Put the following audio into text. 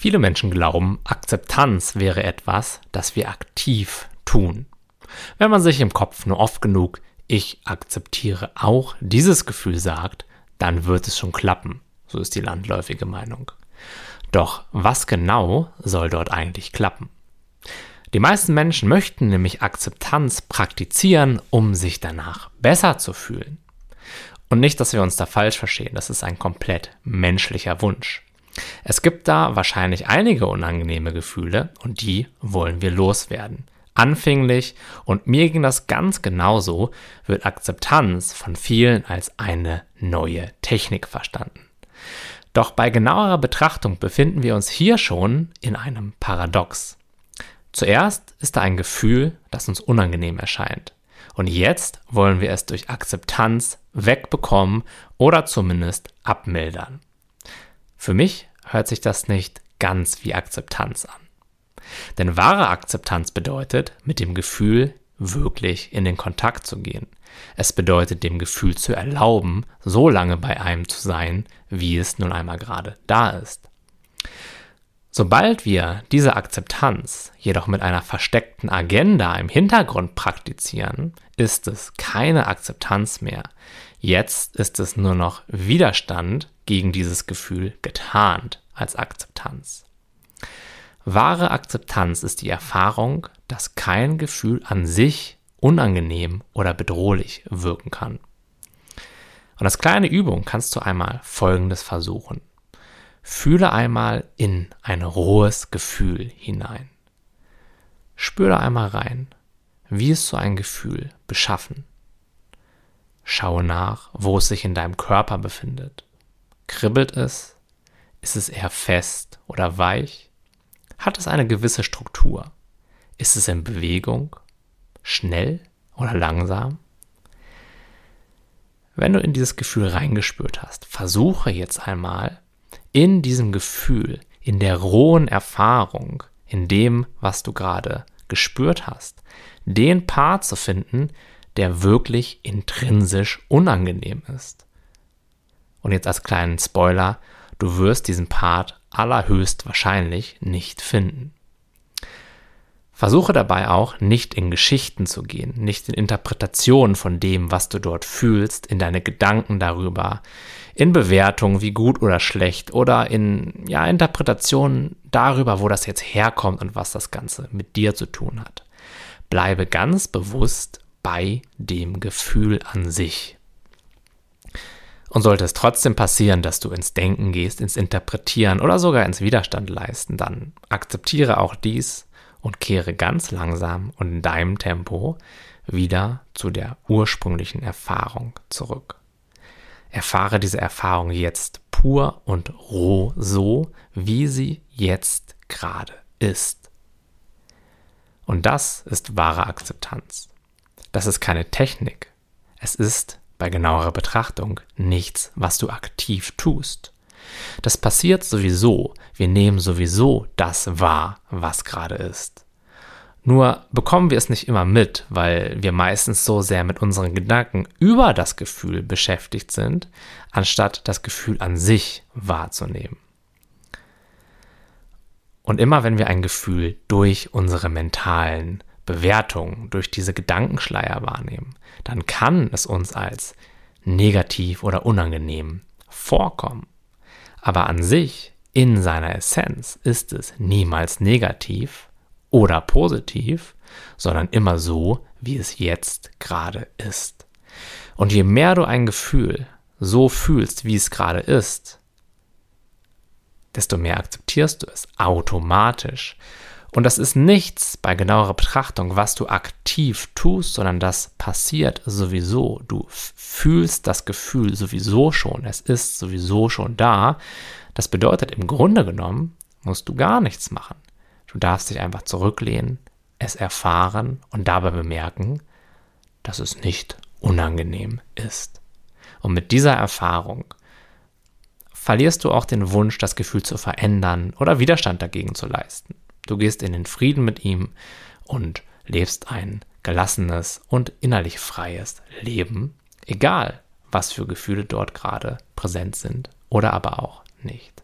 Viele Menschen glauben, Akzeptanz wäre etwas, das wir aktiv tun. Wenn man sich im Kopf nur oft genug ich akzeptiere auch dieses Gefühl sagt, dann wird es schon klappen. So ist die landläufige Meinung. Doch was genau soll dort eigentlich klappen? Die meisten Menschen möchten nämlich Akzeptanz praktizieren, um sich danach besser zu fühlen. Und nicht, dass wir uns da falsch verstehen, das ist ein komplett menschlicher Wunsch. Es gibt da wahrscheinlich einige unangenehme Gefühle und die wollen wir loswerden. Anfänglich, und mir ging das ganz genauso, wird Akzeptanz von vielen als eine neue Technik verstanden. Doch bei genauerer Betrachtung befinden wir uns hier schon in einem Paradox. Zuerst ist da ein Gefühl, das uns unangenehm erscheint. Und jetzt wollen wir es durch Akzeptanz wegbekommen oder zumindest abmildern. Für mich hört sich das nicht ganz wie Akzeptanz an. Denn wahre Akzeptanz bedeutet, mit dem Gefühl wirklich in den Kontakt zu gehen. Es bedeutet, dem Gefühl zu erlauben, so lange bei einem zu sein, wie es nun einmal gerade da ist. Sobald wir diese Akzeptanz jedoch mit einer versteckten Agenda im Hintergrund praktizieren, ist es keine Akzeptanz mehr. Jetzt ist es nur noch Widerstand gegen dieses Gefühl getarnt als Akzeptanz. Wahre Akzeptanz ist die Erfahrung, dass kein Gefühl an sich unangenehm oder bedrohlich wirken kann. Und als kleine Übung kannst du einmal Folgendes versuchen. Fühle einmal in ein rohes Gefühl hinein. Spüre einmal rein. Wie ist so ein Gefühl beschaffen? Schaue nach, wo es sich in deinem Körper befindet. Kribbelt es? Ist es eher fest oder weich? Hat es eine gewisse Struktur? Ist es in Bewegung? Schnell oder langsam? Wenn du in dieses Gefühl reingespürt hast, versuche jetzt einmal in diesem Gefühl, in der rohen Erfahrung, in dem, was du gerade gespürt hast, den Part zu finden, der wirklich intrinsisch unangenehm ist. Und jetzt als kleinen Spoiler, du wirst diesen Part allerhöchst wahrscheinlich nicht finden. Versuche dabei auch nicht in Geschichten zu gehen, nicht in Interpretationen von dem, was du dort fühlst, in deine Gedanken darüber, in Bewertungen wie gut oder schlecht oder in ja, Interpretationen darüber, wo das jetzt herkommt und was das Ganze mit dir zu tun hat. Bleibe ganz bewusst bei dem Gefühl an sich. Und sollte es trotzdem passieren, dass du ins Denken gehst, ins Interpretieren oder sogar ins Widerstand leisten, dann akzeptiere auch dies und kehre ganz langsam und in deinem Tempo wieder zu der ursprünglichen Erfahrung zurück. Erfahre diese Erfahrung jetzt pur und roh so, wie sie jetzt gerade ist. Und das ist wahre Akzeptanz. Das ist keine Technik. Es ist bei genauerer Betrachtung nichts, was du aktiv tust. Das passiert sowieso. Wir nehmen sowieso das wahr, was gerade ist. Nur bekommen wir es nicht immer mit, weil wir meistens so sehr mit unseren Gedanken über das Gefühl beschäftigt sind, anstatt das Gefühl an sich wahrzunehmen. Und immer wenn wir ein Gefühl durch unsere mentalen Bewertungen, durch diese Gedankenschleier wahrnehmen, dann kann es uns als negativ oder unangenehm vorkommen. Aber an sich, in seiner Essenz, ist es niemals negativ oder positiv, sondern immer so, wie es jetzt gerade ist. Und je mehr du ein Gefühl so fühlst, wie es gerade ist, desto mehr akzeptierst du es automatisch. Und das ist nichts bei genauerer Betrachtung, was du aktiv tust, sondern das passiert sowieso. Du fühlst das Gefühl sowieso schon. Es ist sowieso schon da. Das bedeutet, im Grunde genommen musst du gar nichts machen. Du darfst dich einfach zurücklehnen, es erfahren und dabei bemerken, dass es nicht unangenehm ist. Und mit dieser Erfahrung verlierst du auch den Wunsch, das Gefühl zu verändern oder Widerstand dagegen zu leisten. Du gehst in den Frieden mit ihm und lebst ein gelassenes und innerlich freies Leben, egal was für Gefühle dort gerade präsent sind oder aber auch nicht.